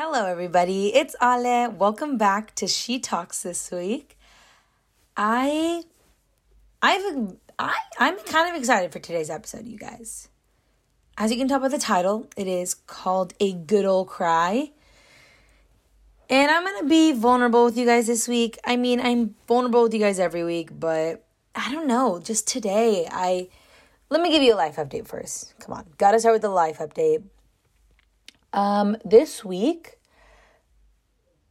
Hello, everybody. It's Ale. Welcome back to She Talks this week. I, I've, I, I'm kind of excited for today's episode, you guys. As you can tell by the title, it is called A Good Old Cry. And I'm to be vulnerable with you guys this week. I mean, I'm vulnerable with you guys every week, but I don't know. Just today, I. Let me give you a life update first. Come on. Gotta start with the life update. Um, this week,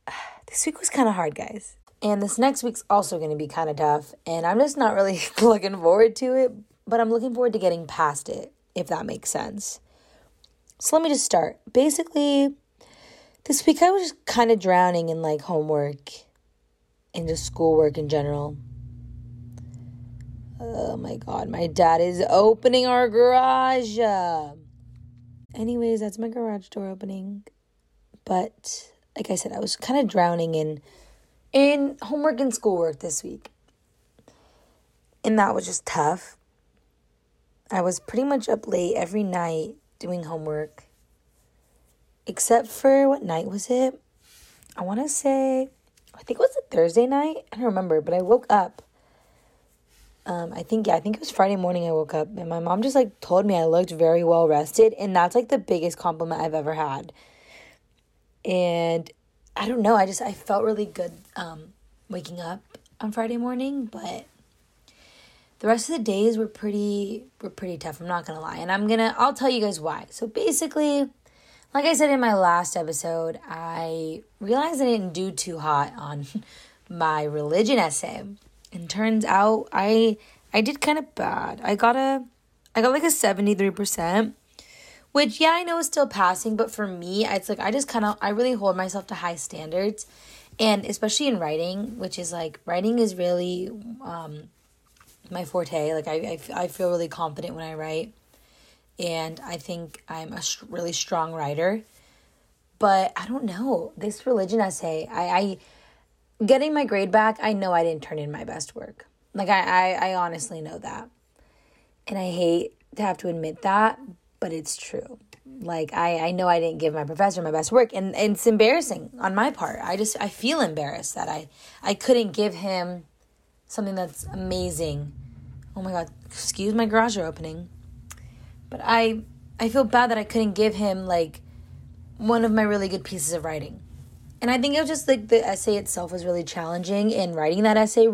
this week was kind of hard, guys. And this next week's also going to be kind of tough. And I'm just not really looking forward to it, but I'm looking forward to getting past it, if that makes sense. So let me just start. Basically, this week I was kind of drowning in like homework and just schoolwork in general. Oh my god, my dad is opening our garage. Anyways, that's my garage door opening. But like I said, I was kind of drowning in in homework and schoolwork this week. And that was just tough. I was pretty much up late every night doing homework. Except for what night was it? I want to say I think it was a Thursday night. I don't remember, but I woke up um, I think yeah, I think it was Friday morning I woke up and my mom just like told me I looked very well rested and that's like the biggest compliment I've ever had. And I don't know, I just I felt really good um waking up on Friday morning, but the rest of the days were pretty were pretty tough, I'm not going to lie. And I'm going to I'll tell you guys why. So basically, like I said in my last episode, I realized I didn't do too hot on my religion essay and turns out I I did kind of bad. I got a I got like a 73%, which yeah, I know is still passing, but for me, it's like I just kind of I really hold myself to high standards. And especially in writing, which is like writing is really um my forte. Like I I, I feel really confident when I write. And I think I'm a really strong writer. But I don't know. This religion essay, I I getting my grade back, I know I didn't turn in my best work. Like I, I, I honestly know that. And I hate to have to admit that, but it's true. Like I, I know I didn't give my professor my best work and, and it's embarrassing on my part. I just I feel embarrassed that I I couldn't give him something that's amazing. Oh my god, excuse my garage door opening. But I I feel bad that I couldn't give him like one of my really good pieces of writing. And I think it was just like the essay itself was really challenging and writing that essay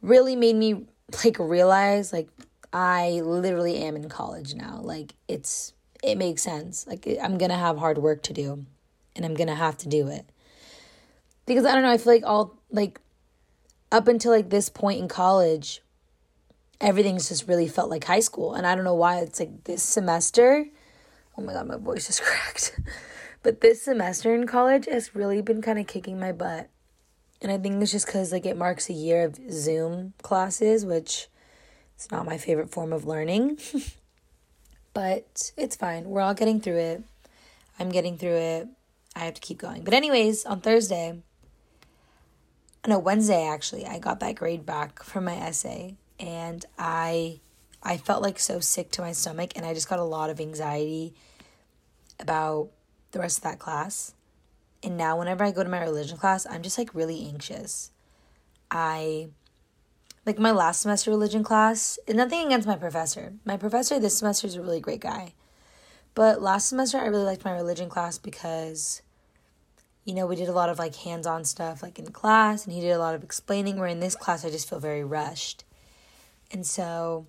really made me like realize like I literally am in college now. Like it's it makes sense. Like I'm going to have hard work to do and I'm going to have to do it. Because I don't know, I feel like all like up until like this point in college everything's just really felt like high school and I don't know why it's like this semester. Oh my god, my voice is cracked. But this semester in college has really been kind of kicking my butt. And I think it's just because like it marks a year of Zoom classes, which is not my favorite form of learning. but it's fine. We're all getting through it. I'm getting through it. I have to keep going. But anyways, on Thursday, no Wednesday actually, I got that grade back from my essay, and I I felt like so sick to my stomach, and I just got a lot of anxiety about the rest of that class. And now, whenever I go to my religion class, I'm just like really anxious. I, like my last semester religion class, and nothing against my professor. My professor this semester is a really great guy. But last semester, I really liked my religion class because, you know, we did a lot of like hands on stuff like in class, and he did a lot of explaining. Where in this class, I just feel very rushed. And so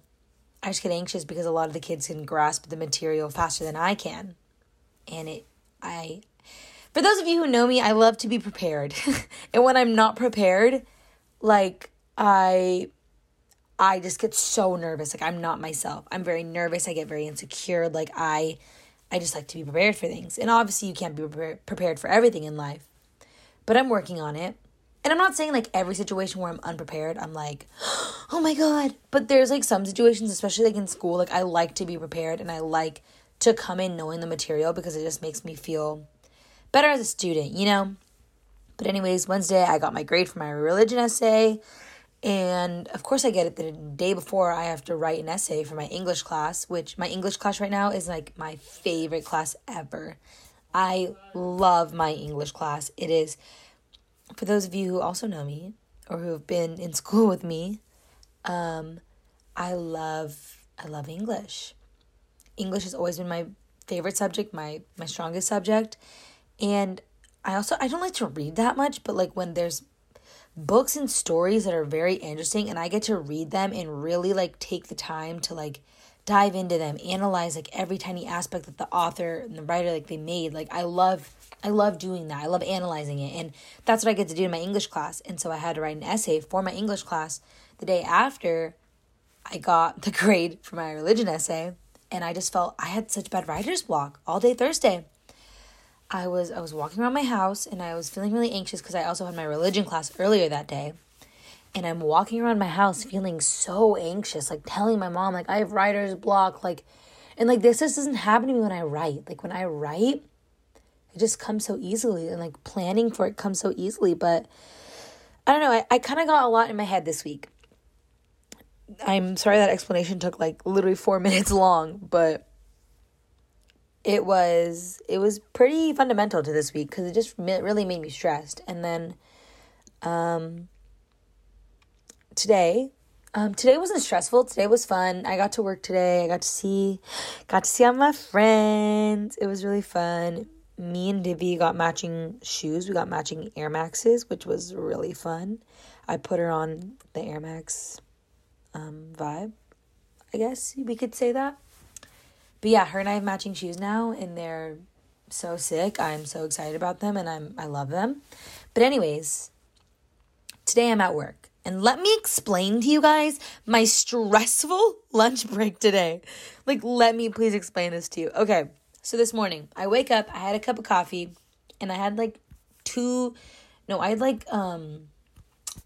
I just get anxious because a lot of the kids can grasp the material faster than I can. And it I for those of you who know me, I love to be prepared. and when I'm not prepared, like I I just get so nervous. Like I'm not myself. I'm very nervous. I get very insecure. Like I I just like to be prepared for things. And obviously you can't be prepared for everything in life. But I'm working on it. And I'm not saying like every situation where I'm unprepared, I'm like, "Oh my god." But there's like some situations, especially like in school, like I like to be prepared and I like to come in knowing the material because it just makes me feel better as a student, you know? But, anyways, Wednesday I got my grade for my religion essay. And of course, I get it the day before I have to write an essay for my English class, which my English class right now is like my favorite class ever. I love my English class. It is, for those of you who also know me or who have been in school with me, um, I love I love English. English has always been my favorite subject, my my strongest subject, and I also I don't like to read that much, but like when there's books and stories that are very interesting and I get to read them and really like take the time to like dive into them, analyze like every tiny aspect that the author and the writer like they made. Like I love I love doing that. I love analyzing it. And that's what I get to do in my English class. And so I had to write an essay for my English class the day after I got the grade for my religion essay. And I just felt I had such bad writer's block all day Thursday. I was I was walking around my house and I was feeling really anxious because I also had my religion class earlier that day. And I'm walking around my house feeling so anxious, like telling my mom like I have writer's block, like and like this just doesn't happen to me when I write. Like when I write, it just comes so easily and like planning for it comes so easily. But I don't know, I, I kind of got a lot in my head this week. I'm sorry that explanation took like literally four minutes long, but it was it was pretty fundamental to this week because it just really made me stressed. And then um, today, um, today wasn't stressful. Today was fun. I got to work today. I got to see got to see all my friends. It was really fun. Me and Divi got matching shoes. We got matching Air Maxes, which was really fun. I put her on the Air Max um, vibe. I guess we could say that. But yeah, her and I have matching shoes now, and they're so sick. I'm so excited about them, and I'm I love them. But anyways, today I'm at work, and let me explain to you guys my stressful lunch break today. Like, let me please explain this to you. Okay, so this morning I wake up, I had a cup of coffee, and I had like two. No, I had like um,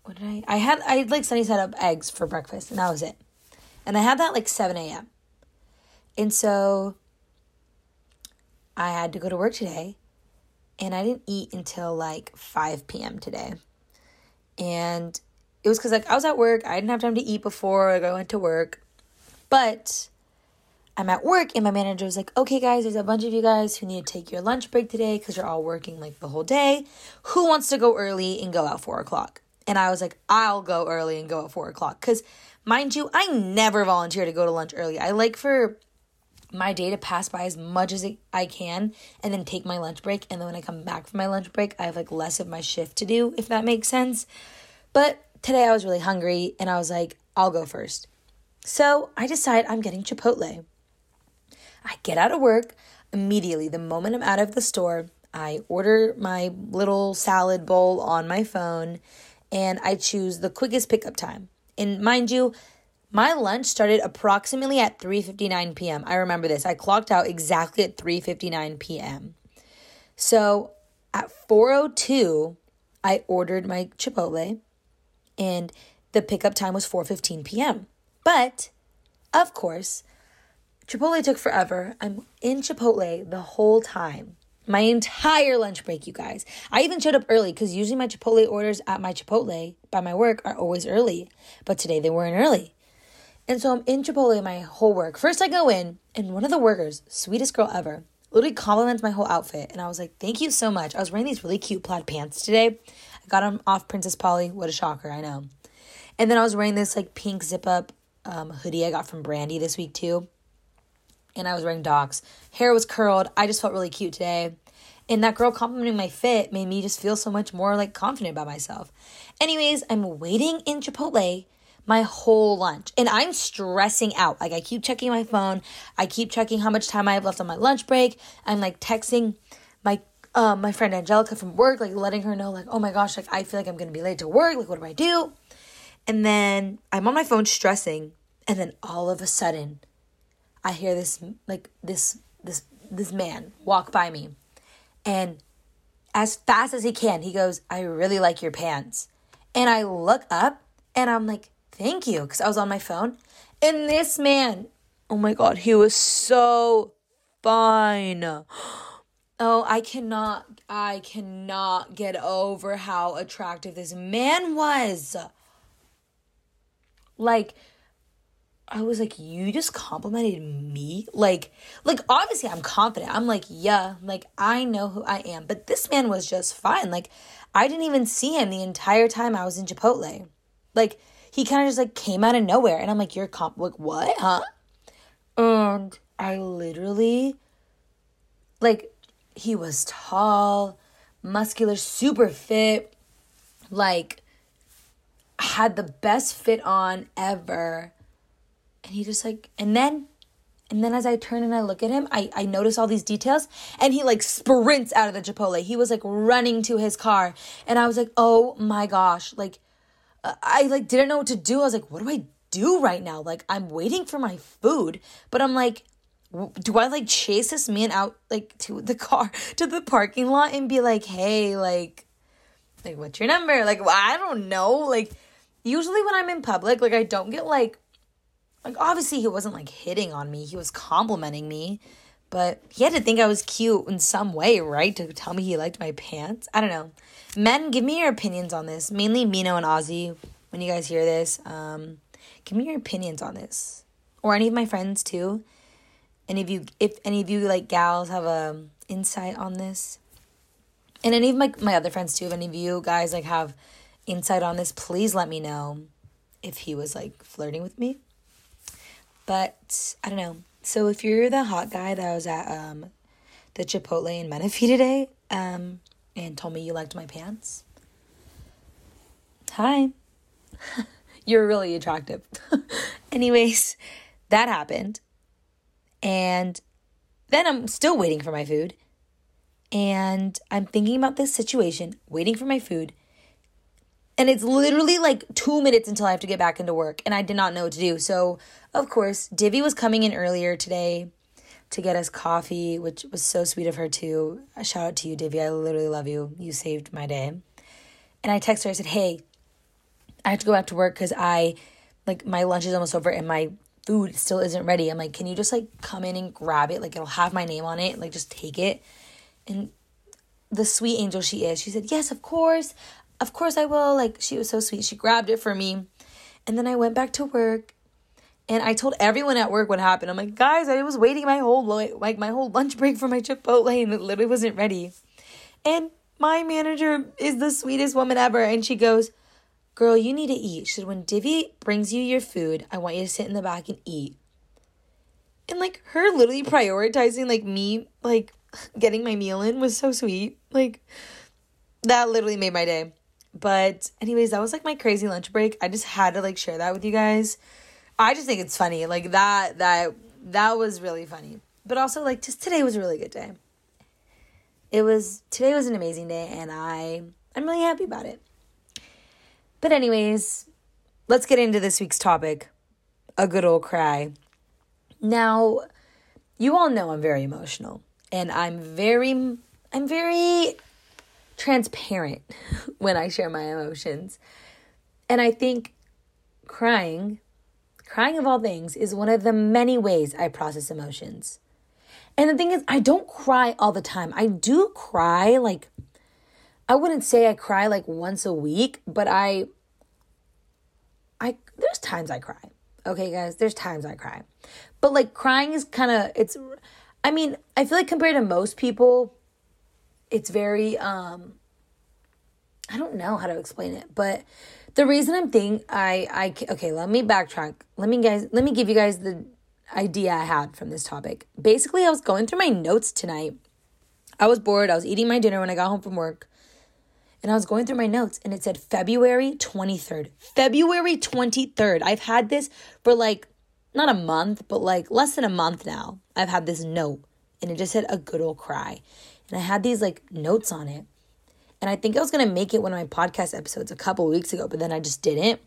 what did I? I had I had like sunny side up eggs for breakfast, and that was it. And I had that like seven a.m. And so I had to go to work today and I didn't eat until like 5 p.m. today. And it was because like I was at work, I didn't have time to eat before like, I went to work. But I'm at work and my manager was like, okay, guys, there's a bunch of you guys who need to take your lunch break today because you're all working like the whole day. Who wants to go early and go out four o'clock? And I was like, I'll go early and go at four o'clock. Because mind you, I never volunteer to go to lunch early. I like for my day to pass by as much as I can and then take my lunch break. And then when I come back from my lunch break, I have like less of my shift to do, if that makes sense. But today I was really hungry and I was like, I'll go first. So I decide I'm getting Chipotle. I get out of work immediately. The moment I'm out of the store, I order my little salad bowl on my phone and I choose the quickest pickup time. And mind you, my lunch started approximately at 3:59 p.m. I remember this. I clocked out exactly at 3:59 p.m. So, at 4:02, I ordered my Chipotle and the pickup time was 4:15 p.m. But of course, Chipotle took forever. I'm in Chipotle the whole time. My entire lunch break, you guys. I even showed up early because usually my Chipotle orders at my Chipotle by my work are always early. But today they weren't early. And so I'm in Chipotle my whole work. First, I go in, and one of the workers, sweetest girl ever, literally compliments my whole outfit. And I was like, thank you so much. I was wearing these really cute plaid pants today. I got them off Princess Polly. What a shocker, I know. And then I was wearing this like pink zip up um, hoodie I got from Brandy this week too. And I was wearing Docs. Hair was curled. I just felt really cute today. And that girl complimenting my fit made me just feel so much more like confident about myself. Anyways, I'm waiting in Chipotle my whole lunch. And I'm stressing out. Like I keep checking my phone. I keep checking how much time I have left on my lunch break. I'm like texting my um, my friend Angelica from work, like letting her know, like, oh my gosh, like I feel like I'm gonna be late to work. Like, what do I do? And then I'm on my phone stressing, and then all of a sudden, I hear this like this this this man walk by me, and as fast as he can, he goes, "I really like your pants," and I look up, and I'm like, Thank you. Because I was on my phone. And this man, oh my God, he was so fine. Oh, I cannot, I cannot get over how attractive this man was. Like, I was like, you just complimented me? Like, like obviously I'm confident. I'm like, yeah, like I know who I am. But this man was just fine. Like, I didn't even see him the entire time I was in Chipotle. Like, he kind of just like came out of nowhere. And I'm like, you're comp like what? Huh? And I literally like he was tall, muscular, super fit, like had the best fit on ever. And he just like, and then, and then as I turn and I look at him, I, I notice all these details and he like sprints out of the Chipotle. He was like running to his car. And I was like, oh my gosh. Like, uh, I like didn't know what to do. I was like, what do I do right now? Like, I'm waiting for my food, but I'm like, do I like chase this man out like to the car to the parking lot and be like, hey, like, like what's your number? Like, I don't know. Like, usually when I'm in public, like I don't get like, like obviously he wasn't like hitting on me. He was complimenting me, but he had to think I was cute in some way, right? To tell me he liked my pants. I don't know. Men, give me your opinions on this. Mainly Mino and Ozzy. When you guys hear this, um, give me your opinions on this, or any of my friends too any of you if any of you like gals have a um, insight on this and any of my my other friends too if any of you guys like have insight on this please let me know if he was like flirting with me but i don't know. So if you're the hot guy that was at um the chipotle in menifee today um and told me you liked my pants. Hi. You're really attractive. Anyways that happened. And then I'm still waiting for my food. And I'm thinking about this situation, waiting for my food. And it's literally like two minutes until I have to get back into work. And I did not know what to do. So, of course, Divvy was coming in earlier today to get us coffee, which was so sweet of her, too. A shout out to you, Divvy. I literally love you. You saved my day. And I texted her, I said, hey, I have to go back to work because I, like, my lunch is almost over and my food still isn't ready. I'm like, can you just like come in and grab it? Like it'll have my name on it. Like just take it. And the sweet angel she is, she said, Yes, of course. Of course I will. Like she was so sweet. She grabbed it for me. And then I went back to work and I told everyone at work what happened. I'm like, guys, I was waiting my whole like my whole lunch break for my Chipotle and it literally wasn't ready. And my manager is the sweetest woman ever. And she goes, Girl, you need to eat. She said, when Divvy brings you your food, I want you to sit in the back and eat. And like her literally prioritizing like me, like getting my meal in was so sweet. Like that literally made my day. But anyways, that was like my crazy lunch break. I just had to like share that with you guys. I just think it's funny. Like that that that was really funny. But also like just today was a really good day. It was today was an amazing day and I I'm really happy about it. But, anyways, let's get into this week's topic a good old cry. Now, you all know I'm very emotional and I'm very I'm very transparent when I share my emotions. And I think crying, crying of all things is one of the many ways I process emotions. And the thing is, I don't cry all the time. I do cry like I wouldn't say I cry like once a week, but I I there's times I cry. Okay, guys, there's times I cry. But like crying is kind of it's I mean, I feel like compared to most people it's very um I don't know how to explain it, but the reason I'm thinking I I okay, let me backtrack. Let me guys let me give you guys the idea I had from this topic. Basically, I was going through my notes tonight. I was bored. I was eating my dinner when I got home from work and I was going through my notes and it said February 23rd. February 23rd. I've had this for like not a month, but like less than a month now. I've had this note and it just said a good old cry. And I had these like notes on it. And I think I was going to make it one of my podcast episodes a couple weeks ago, but then I just didn't.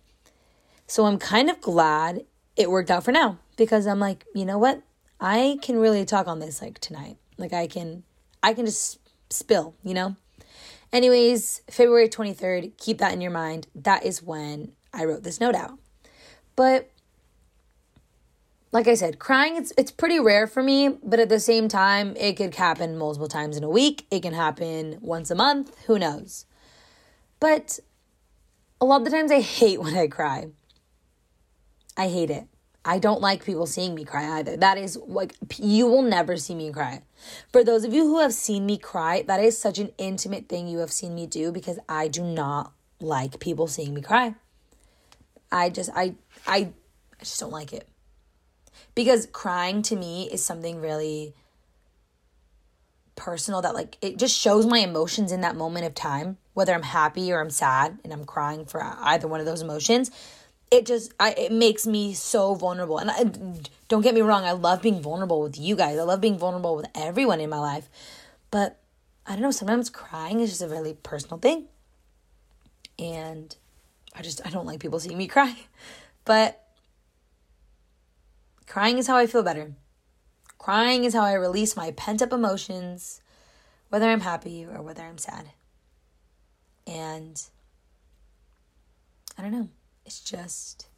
So I'm kind of glad it worked out for now because I'm like, you know what? I can really talk on this like tonight. Like I can I can just spill, you know? Anyways, February 23rd, keep that in your mind. That is when I wrote this note out. But like I said, crying it's it's pretty rare for me, but at the same time, it could happen multiple times in a week. It can happen once a month, who knows. But a lot of the times I hate when I cry. I hate it. I don't like people seeing me cry either. That is like, you will never see me cry. For those of you who have seen me cry, that is such an intimate thing you have seen me do because I do not like people seeing me cry. I just, I, I, I just don't like it. Because crying to me is something really personal that like it just shows my emotions in that moment of time whether i'm happy or i'm sad and i'm crying for either one of those emotions. It just I, it makes me so vulnerable. And I, don't get me wrong i love being vulnerable with you guys. I love being vulnerable with everyone in my life. But i don't know sometimes crying is just a really personal thing. And i just i don't like people seeing me cry. But crying is how i feel better crying is how i release my pent up emotions whether i'm happy or whether i'm sad and i don't know it's just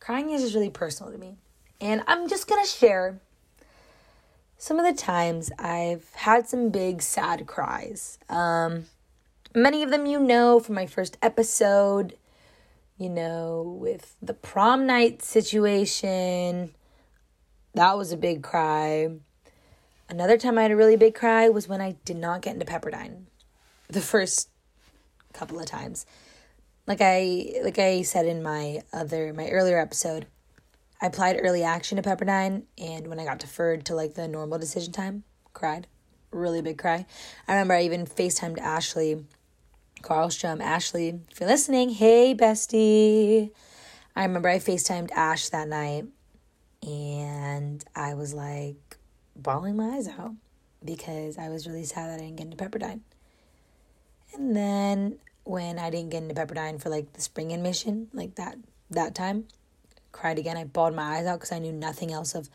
crying is just really personal to me. And I'm just going to share some of the times I've had some big sad cries. Um, many of them you know from my first episode, you know, with the prom night situation. That was a big cry. Another time I had a really big cry was when I did not get into Pepperdine the first couple of times like I like I said in my other my earlier episode, I applied early action to Pepperdine, and when I got deferred to like the normal decision time, cried, really big cry. I remember I even Facetimed Ashley Carlstrom. Ashley, if you're listening, hey bestie. I remember I Facetimed Ash that night, and I was like bawling my eyes out because I was really sad that I didn't get into Pepperdine. And then when I didn't get into Pepperdine for like the spring admission, like that that time. Cried again. I bawled my eyes out because I knew nothing else of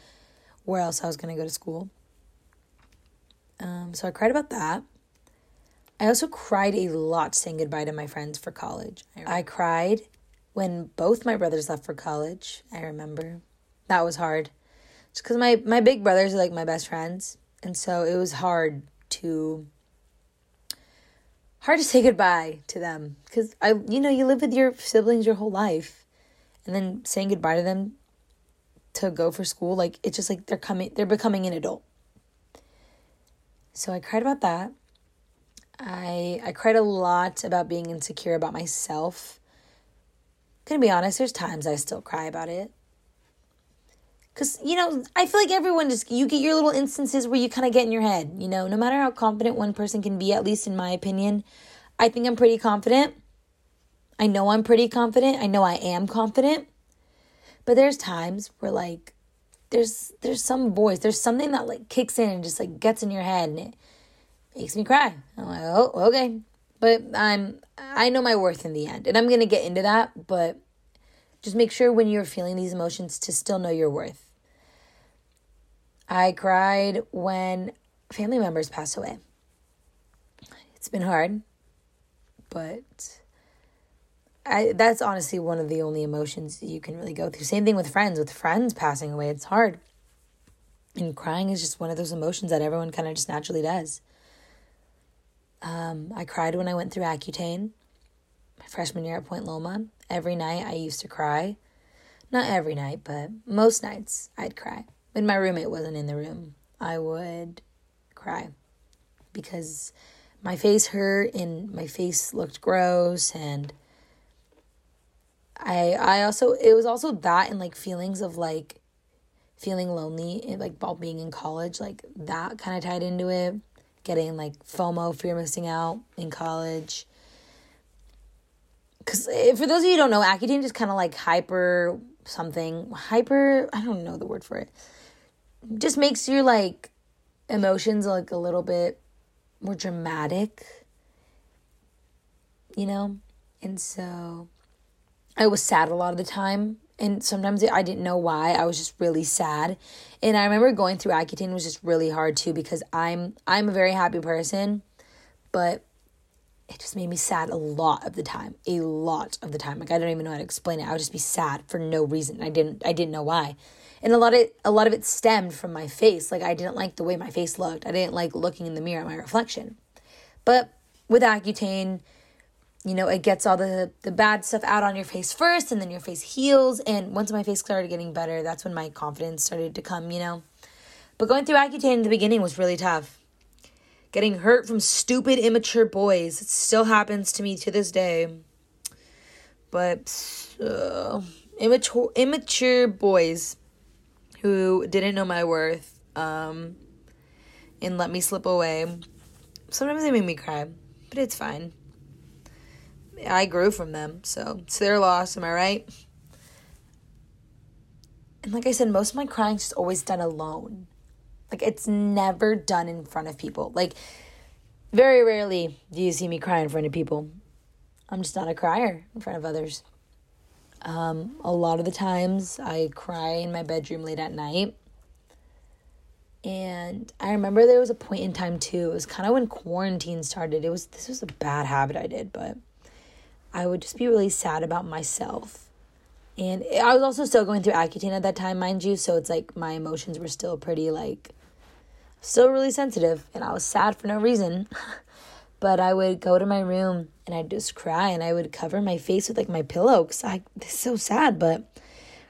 where else I was gonna go to school. Um, so I cried about that. I also cried a lot saying goodbye to my friends for college. I cried when both my brothers left for college. I remember that was hard, because my my big brothers are like my best friends, and so it was hard to hard to say goodbye to them because I, you know, you live with your siblings your whole life, and then saying goodbye to them to go for school, like it's just like they're coming, they're becoming an adult. So I cried about that. I I cried a lot about being insecure about myself. Gonna be honest, there's times I still cry about it. Cause you know, I feel like everyone just you get your little instances where you kind of get in your head. You know, no matter how confident one person can be, at least in my opinion, I think I'm pretty confident. I know I'm pretty confident. I know I am confident. But there's times where like there's there's some voice, there's something that like kicks in and just like gets in your head and it makes me cry. I'm like, oh, okay. But I'm I know my worth in the end. And I'm gonna get into that, but just make sure when you're feeling these emotions to still know your worth. I cried when family members passed away. It's been hard, but I that's honestly one of the only emotions you can really go through. Same thing with friends. With friends passing away, it's hard. And crying is just one of those emotions that everyone kind of just naturally does. Um, I cried when I went through Accutane, my freshman year at Point Loma. Every night I used to cry. Not every night, but most nights I'd cry when my roommate wasn't in the room, I would cry because my face hurt and my face looked gross and I I also it was also that and like feelings of like feeling lonely and like while being in college like that kind of tied into it. Getting like FOMO fear missing out in college. Because eh, for those of you who don't know Accutane is kind of like hyper something hyper I don't know the word for it just makes your like emotions like a little bit more dramatic you know? And so i was sad a lot of the time and sometimes i didn't know why i was just really sad. And i remember going through accutane was just really hard too because i'm i'm a very happy person but it just made me sad a lot of the time a lot of the time. Like i don't even know how to explain it. I would just be sad for no reason. I didn't i didn't know why and a lot of a lot of it stemmed from my face like i didn't like the way my face looked i didn't like looking in the mirror at my reflection but with accutane you know, it gets all the the bad stuff out on your face first and then your face heals and once my face started getting better, that's when my confidence started to come, you know. But going through Accutane in the beginning was really tough. Getting hurt from stupid immature boys. It still happens to me to this day. But uh, immature immature boys who didn't know my worth um and let me slip away. Sometimes they make me cry, but it's fine. I grew from them, so it's their loss, am I right? And like I said, most of my crying is always done alone. Like it's never done in front of people. Like very rarely do you see me cry in front of people. I'm just not a crier in front of others. Um, a lot of the times I cry in my bedroom late at night. And I remember there was a point in time too. It was kind of when quarantine started. It was this was a bad habit I did, but I would just be really sad about myself. And I was also still going through Accutane at that time, mind you, so it's like my emotions were still pretty like still really sensitive and I was sad for no reason. but I would go to my room and I'd just cry and I would cover my face with like my pillow cuz I is so sad, but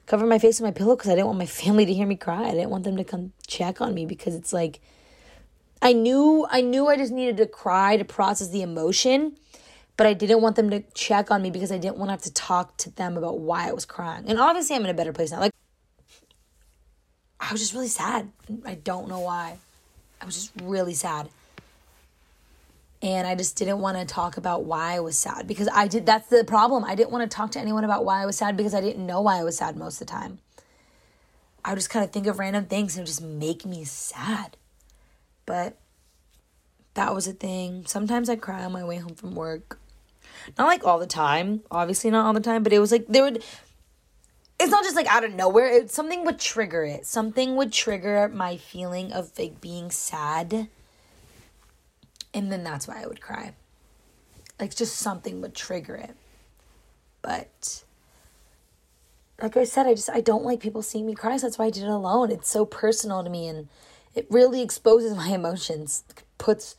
cover my face with my pillow cuz I didn't want my family to hear me cry. I didn't want them to come check on me because it's like I knew I knew I just needed to cry to process the emotion but I didn't want them to check on me because I didn't want to have to talk to them about why I was crying. And obviously, I'm in a better place now. Like, I was just really sad. I don't know why. I was just really sad. And I just didn't want to talk about why I was sad because I did. That's the problem. I didn't want to talk to anyone about why I was sad because I didn't know why I was sad most of the time. I would just kind of think of random things and just make me sad. But that was a thing. Sometimes I cry on my way home from work. Not like all the time, obviously not all the time, but it was like there would it's not just like out of nowhere. It, something would trigger it. Something would trigger my feeling of like being sad. And then that's why I would cry. Like just something would trigger it. But like I said, I just I don't like people seeing me cry, so that's why I did it alone. It's so personal to me and it really exposes my emotions. Puts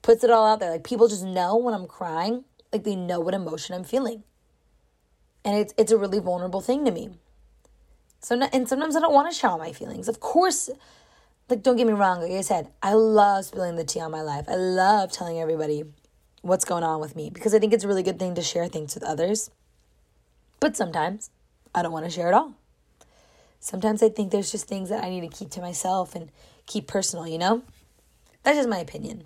puts it all out there. Like people just know when I'm crying like they know what emotion I'm feeling. And it's it's a really vulnerable thing to me. So and sometimes I don't want to shout my feelings. Of course, like don't get me wrong, like I said, I love spilling the tea on my life. I love telling everybody what's going on with me because I think it's a really good thing to share things with others. But sometimes I don't want to share it all. Sometimes I think there's just things that I need to keep to myself and keep personal, you know? That's just my opinion.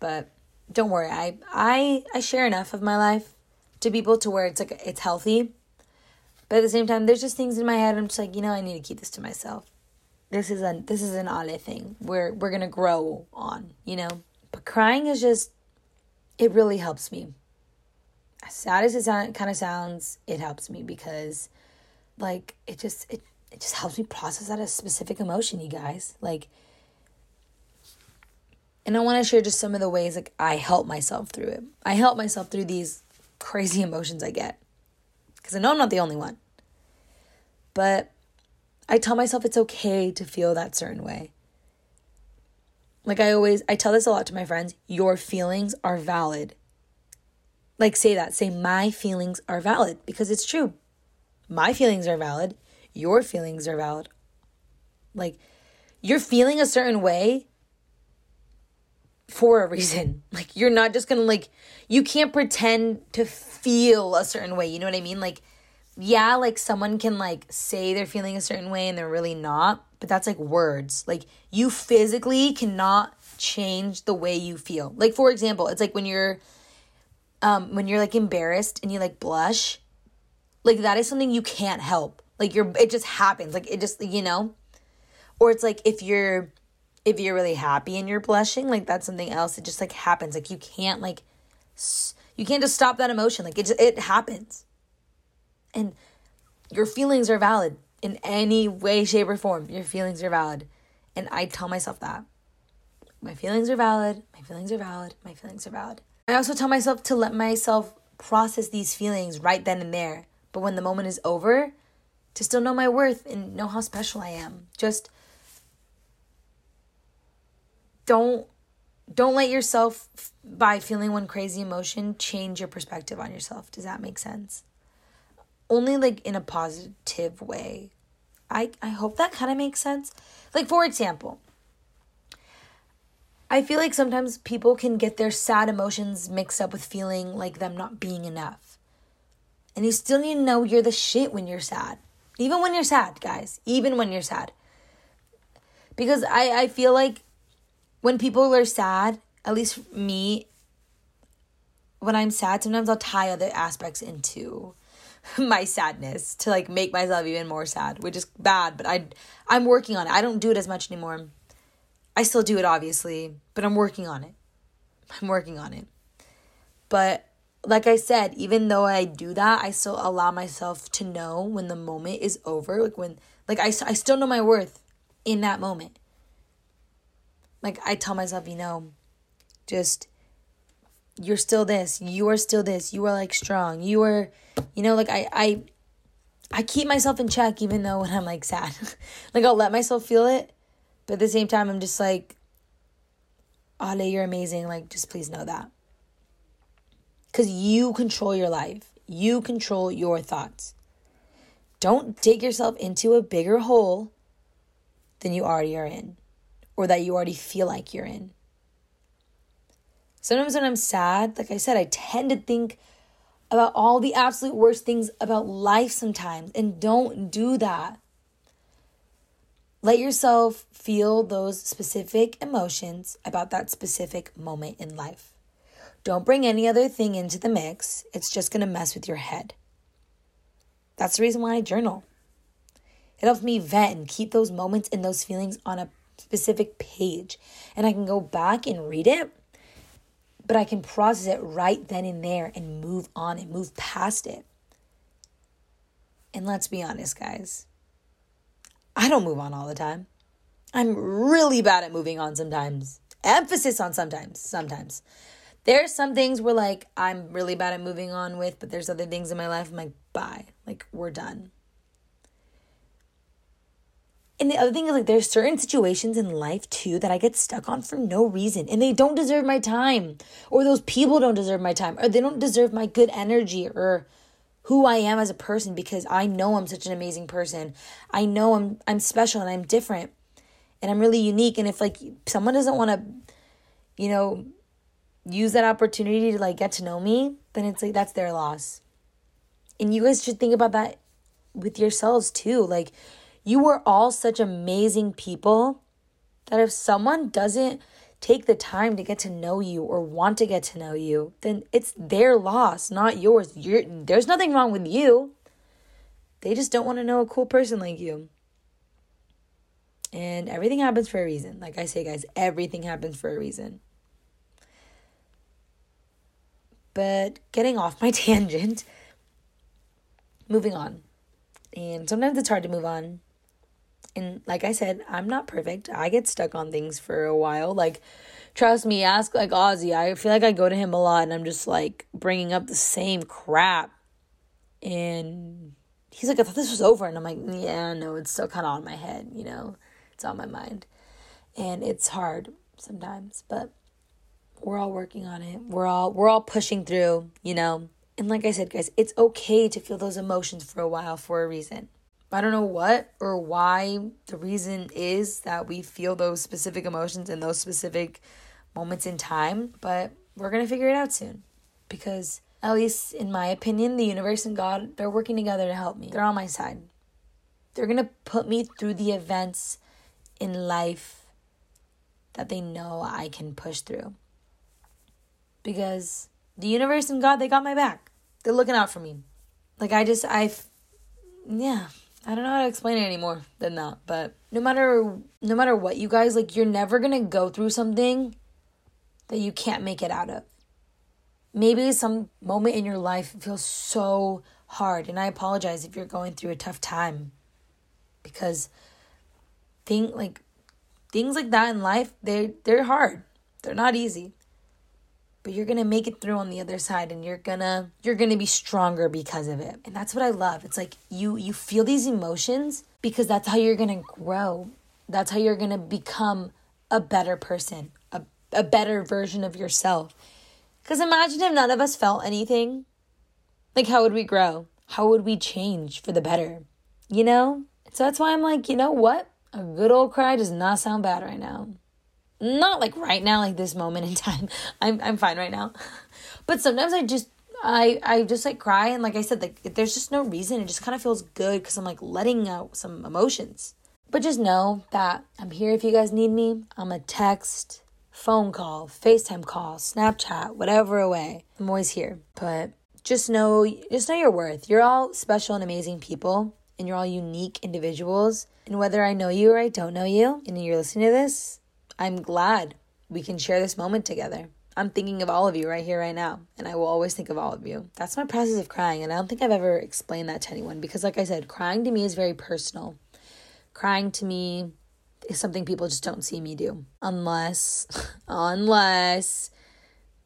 But don't worry. I I I share enough of my life to people to where it's like it's healthy. But at the same time, there's just things in my head. I'm just like, you know, I need to keep this to myself. This is a this is an Ale thing. We're we're gonna grow on, you know. But crying is just, it really helps me. As sad as it sound, kind of sounds, it helps me because, like, it just it it just helps me process that a specific emotion. You guys, like, and I want to share just some of the ways like I help myself through it. I help myself through these crazy emotions I get. Cuz I know I'm not the only one. But I tell myself it's okay to feel that certain way. Like I always I tell this a lot to my friends, your feelings are valid. Like say that, say my feelings are valid because it's true. My feelings are valid, your feelings are valid. Like you're feeling a certain way for a reason. Like you're not just going to like you can't pretend to feel a certain way, you know what I mean? Like yeah, like someone can like say they're feeling a certain way and they're really not, but that's like words. Like you physically cannot change the way you feel. Like for example, it's like when you're um when you're like embarrassed and you like blush, like that is something you can't help. Like you're it just happens. Like it just you know? Or it's like if you're if you're really happy and you're blushing, like that's something else. It just like happens. Like you can't like you can't just stop that emotion. Like it just, it happens. And your feelings are valid in any way, shape, or form. Your feelings are valid. And I tell myself that. My feelings are valid. My feelings are valid. My feelings are valid. I also tell myself to let myself process these feelings right then and there. But when the moment is over, to still know my worth and know how special I am. Just don't don't let yourself by feeling one crazy emotion change your perspective on yourself. Does that make sense? Only like in a positive way. I I hope that kind of makes sense. Like for example, I feel like sometimes people can get their sad emotions mixed up with feeling like them not being enough. And you still need to know you're the shit when you're sad. Even when you're sad, guys. Even when you're sad. Because I, I feel like when people are sad, at least me, when I'm sad, sometimes I'll tie other aspects into my sadness to like make myself even more sad, which is bad, but I I'm working on it. I don't do it as much anymore. I still do it obviously, but I'm working on it. I'm working on it. But like I said, even though I do that, I still allow myself to know when the moment is over, like when like I I still know my worth in that moment. Like I tell myself, you know, just you're still this you are still this you are like strong you are you know like i i i keep myself in check even though when i'm like sad. Like i'll let myself feel it but at the same time i'm just like ale you're amazing like just please know that. Because you control your life. You control your thoughts. Don't dig yourself into a bigger hole than you already are in or that you already feel like you're in Sometimes when I'm sad, like I said, I tend to think about all the absolute worst things about life sometimes, and don't do that. Let yourself feel those specific emotions about that specific moment in life. Don't bring any other thing into the mix, it's just gonna mess with your head. That's the reason why I journal. It helps me vent and keep those moments and those feelings on a specific page. And I can go back and read it but I can process it right then and there and move on and move past it. And let's be honest, guys, I don't move on all the time. I'm really bad at moving on sometimes. Emphasis on sometimes, sometimes. There's some things where like I'm really bad at moving on with, but there's other things in my life I'm like, bye. Like we're done. And the other thing is like there's certain situations in life too that I get stuck on for no reason and they don't deserve my time or those people don't deserve my time or they don't deserve my good energy or who I am as a person because I know I'm such an amazing person. I know I'm I'm special and I'm different and I'm really unique and if like someone doesn't want to you know use that opportunity to like get to know me, then it's like that's their loss. And you guys should think about that with yourselves too. Like you are all such amazing people that if someone doesn't take the time to get to know you or want to get to know you, then it's their loss, not yours. You're, there's nothing wrong with you. They just don't want to know a cool person like you. And everything happens for a reason. Like I say, guys, everything happens for a reason. But getting off my tangent, moving on. And sometimes it's hard to move on and like I said, I'm not perfect. I get stuck on things for a while. Like, trust me, ask like Ozzy. I feel like I go to him a lot and I'm just like bringing up the same crap. And he's like, I thought this was over. And I'm like, yeah, no, it's still kind of on my head, you know? It's on my mind. And it's hard sometimes, but we're all working on it. We're all we're all pushing through, you know. And like I said, guys, it's okay to feel those emotions for a while for a reason. I don't know what or why the reason is that we feel those specific emotions in those specific moments in time, but we're going to figure it out soon because at least in my opinion, the universe and God, they're working together to help me. They're on my side. They're going to put me through the events in life that they know I can push through. Because the universe and God, they got my back. They're looking out for me. Like I just, I've, yeah, I don't know how to explain it anymore than that, but no matter no matter what you guys like you're never going to go through something that you can't make it out of. Maybe some moment in your life feels so hard and I apologize if you're going through a tough time because thing like things like that in life they they're hard. They're not easy but you're going to make it through on the other side and you're going to you're going to be stronger because of it. And that's what I love. It's like you you feel these emotions because that's how you're going to grow. That's how you're going to become a better person, a a better version of yourself. Because imagine if none of us felt anything. Like, how would we grow? How would we change for the better? You know? So that's why I'm like, you know what? A good old cry does not sound bad right now. Not like right now, like this moment in time. I'm I'm fine right now. But sometimes I just I I just like cry and like I said, like there's just no reason. It just kind of feels good because I'm like letting out some emotions. But just know that I'm here if you guys need me. I'm a text, phone call, FaceTime call, Snapchat, whatever way. I'm always here. But just know just know your worth. You're all special and amazing people and you're all unique individuals. And whether I know you or I don't know you and you're listening to this, I'm glad we can share this moment together. I'm thinking of all of you right here, right now, and I will always think of all of you. That's my process of crying, and I don't think I've ever explained that to anyone because, like I said, crying to me is very personal. Crying to me is something people just don't see me do, unless, unless,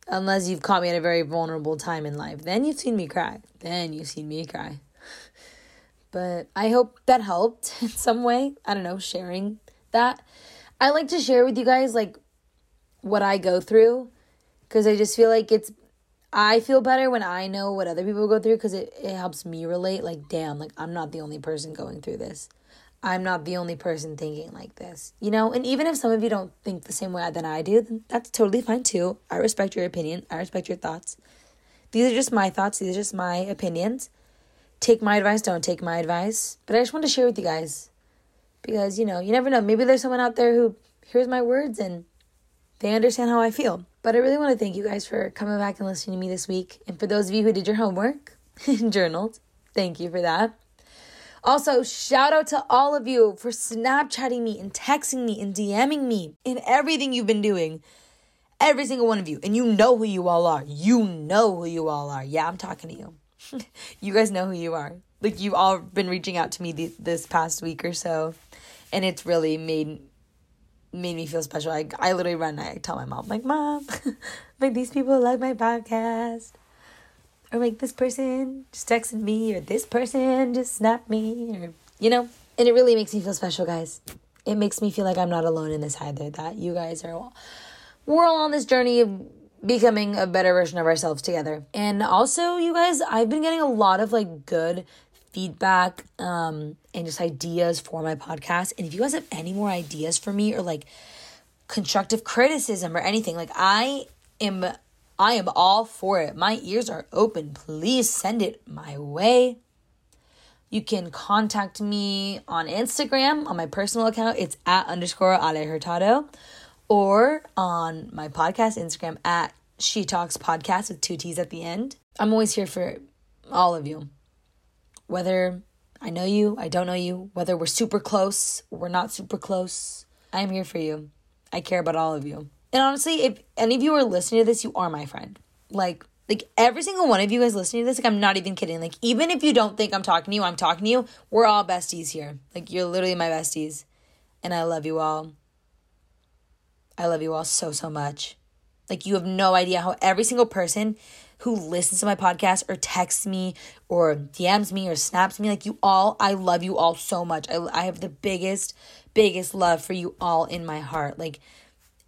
unless you've caught me at a very vulnerable time in life. Then you've seen me cry. Then you've seen me cry. But I hope that helped in some way. I don't know, sharing that. I like to share with you guys like what I go through because I just feel like it's I feel better when I know what other people go through because it, it helps me relate. Like, damn, like I'm not the only person going through this. I'm not the only person thinking like this, you know? And even if some of you don't think the same way that I do, then that's totally fine too. I respect your opinion, I respect your thoughts. These are just my thoughts, these are just my opinions take my advice, don't take my advice. But I just want to share with you guys because, you know, you never know. Maybe there's someone out there who hears my words and they understand how I feel. But I really want to thank you guys for coming back and listening to me this week. And for those of you who did your homework and journaled, thank you for that. Also, shout out to all of you for Snapchatting me and texting me and DMing me in everything you've been doing. Every single one of you. And you know who you all are. You know who you all are. Yeah, I'm talking to you. you guys know who you are. Like you've all been reaching out to me th- this past week or so, and it's really made made me feel special. I I literally run. I tell my mom like, "Mom, like these people like my podcast." Or like this person just texted me, or this person just snapped me, or you know, and it really makes me feel special, guys. It makes me feel like I'm not alone in this either. That you guys are, we're all on this journey of becoming a better version of ourselves together. And also, you guys, I've been getting a lot of like good feedback um and just ideas for my podcast. And if you guys have any more ideas for me or like constructive criticism or anything, like I am I am all for it. My ears are open. Please send it my way. You can contact me on Instagram on my personal account. It's at underscore Ale Hurtado or on my podcast Instagram at She Talks Podcast with two T's at the end. I'm always here for all of you. Whether I know you, I don't know you, whether we're super close, we're not super close, I'm here for you. I care about all of you. And honestly, if any of you are listening to this, you are my friend. Like, like every single one of you guys listening to this, like I'm not even kidding. Like even if you don't think I'm talking to you, I'm talking to you. We're all besties here. Like you're literally my besties. And I love you all. I love you all so, so much. Like, you have no idea how every single person who listens to my podcast or texts me or DMs me or snaps me, like, you all, I love you all so much. I, I have the biggest, biggest love for you all in my heart. Like,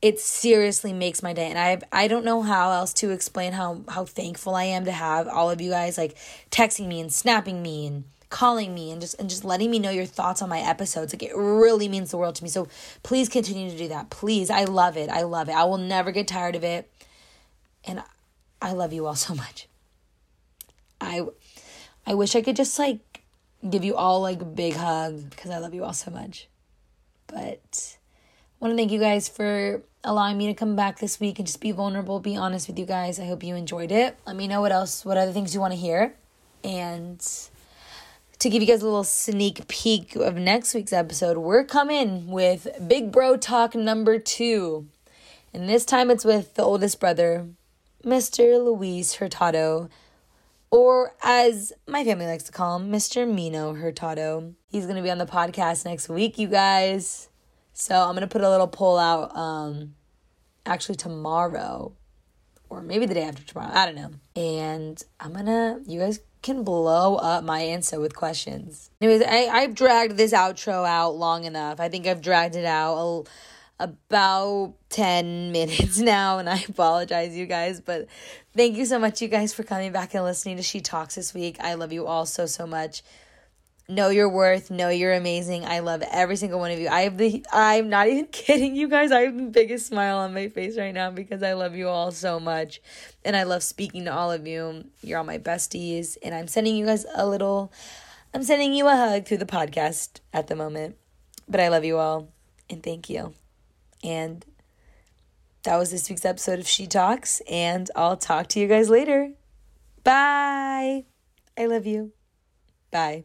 it seriously makes my day and i i don't know how else to explain how how thankful i am to have all of you guys like texting me and snapping me and calling me and just and just letting me know your thoughts on my episodes. Like it really means the world to me. So please continue to do that. Please. I love it. I love it. I will never get tired of it. And I love you all so much. I I wish I could just like give you all like a big hug because I love you all so much. But I want to thank you guys for allowing me to come back this week and just be vulnerable, be honest with you guys. I hope you enjoyed it. Let me know what else, what other things you want to hear. And to give you guys a little sneak peek of next week's episode, we're coming with Big Bro Talk number two. And this time it's with the oldest brother, Mr. Luis Hurtado, or as my family likes to call him, Mr. Mino Hurtado. He's going to be on the podcast next week, you guys. So I'm going to put a little poll out um, actually tomorrow or maybe the day after tomorrow. I don't know. And I'm going to, you guys can blow up my Insta with questions. Anyways, I, I've dragged this outro out long enough. I think I've dragged it out about 10 minutes now and I apologize you guys but thank you so much you guys for coming back and listening to She Talks this week. I love you all so so much. Know your worth, know you're amazing. I love every single one of you. I have the I'm not even kidding you guys. I have the biggest smile on my face right now because I love you all so much and I love speaking to all of you. You're all my besties and I'm sending you guys a little I'm sending you a hug through the podcast at the moment. But I love you all and thank you. And that was this week's episode of She Talks, and I'll talk to you guys later. Bye. I love you. Bye.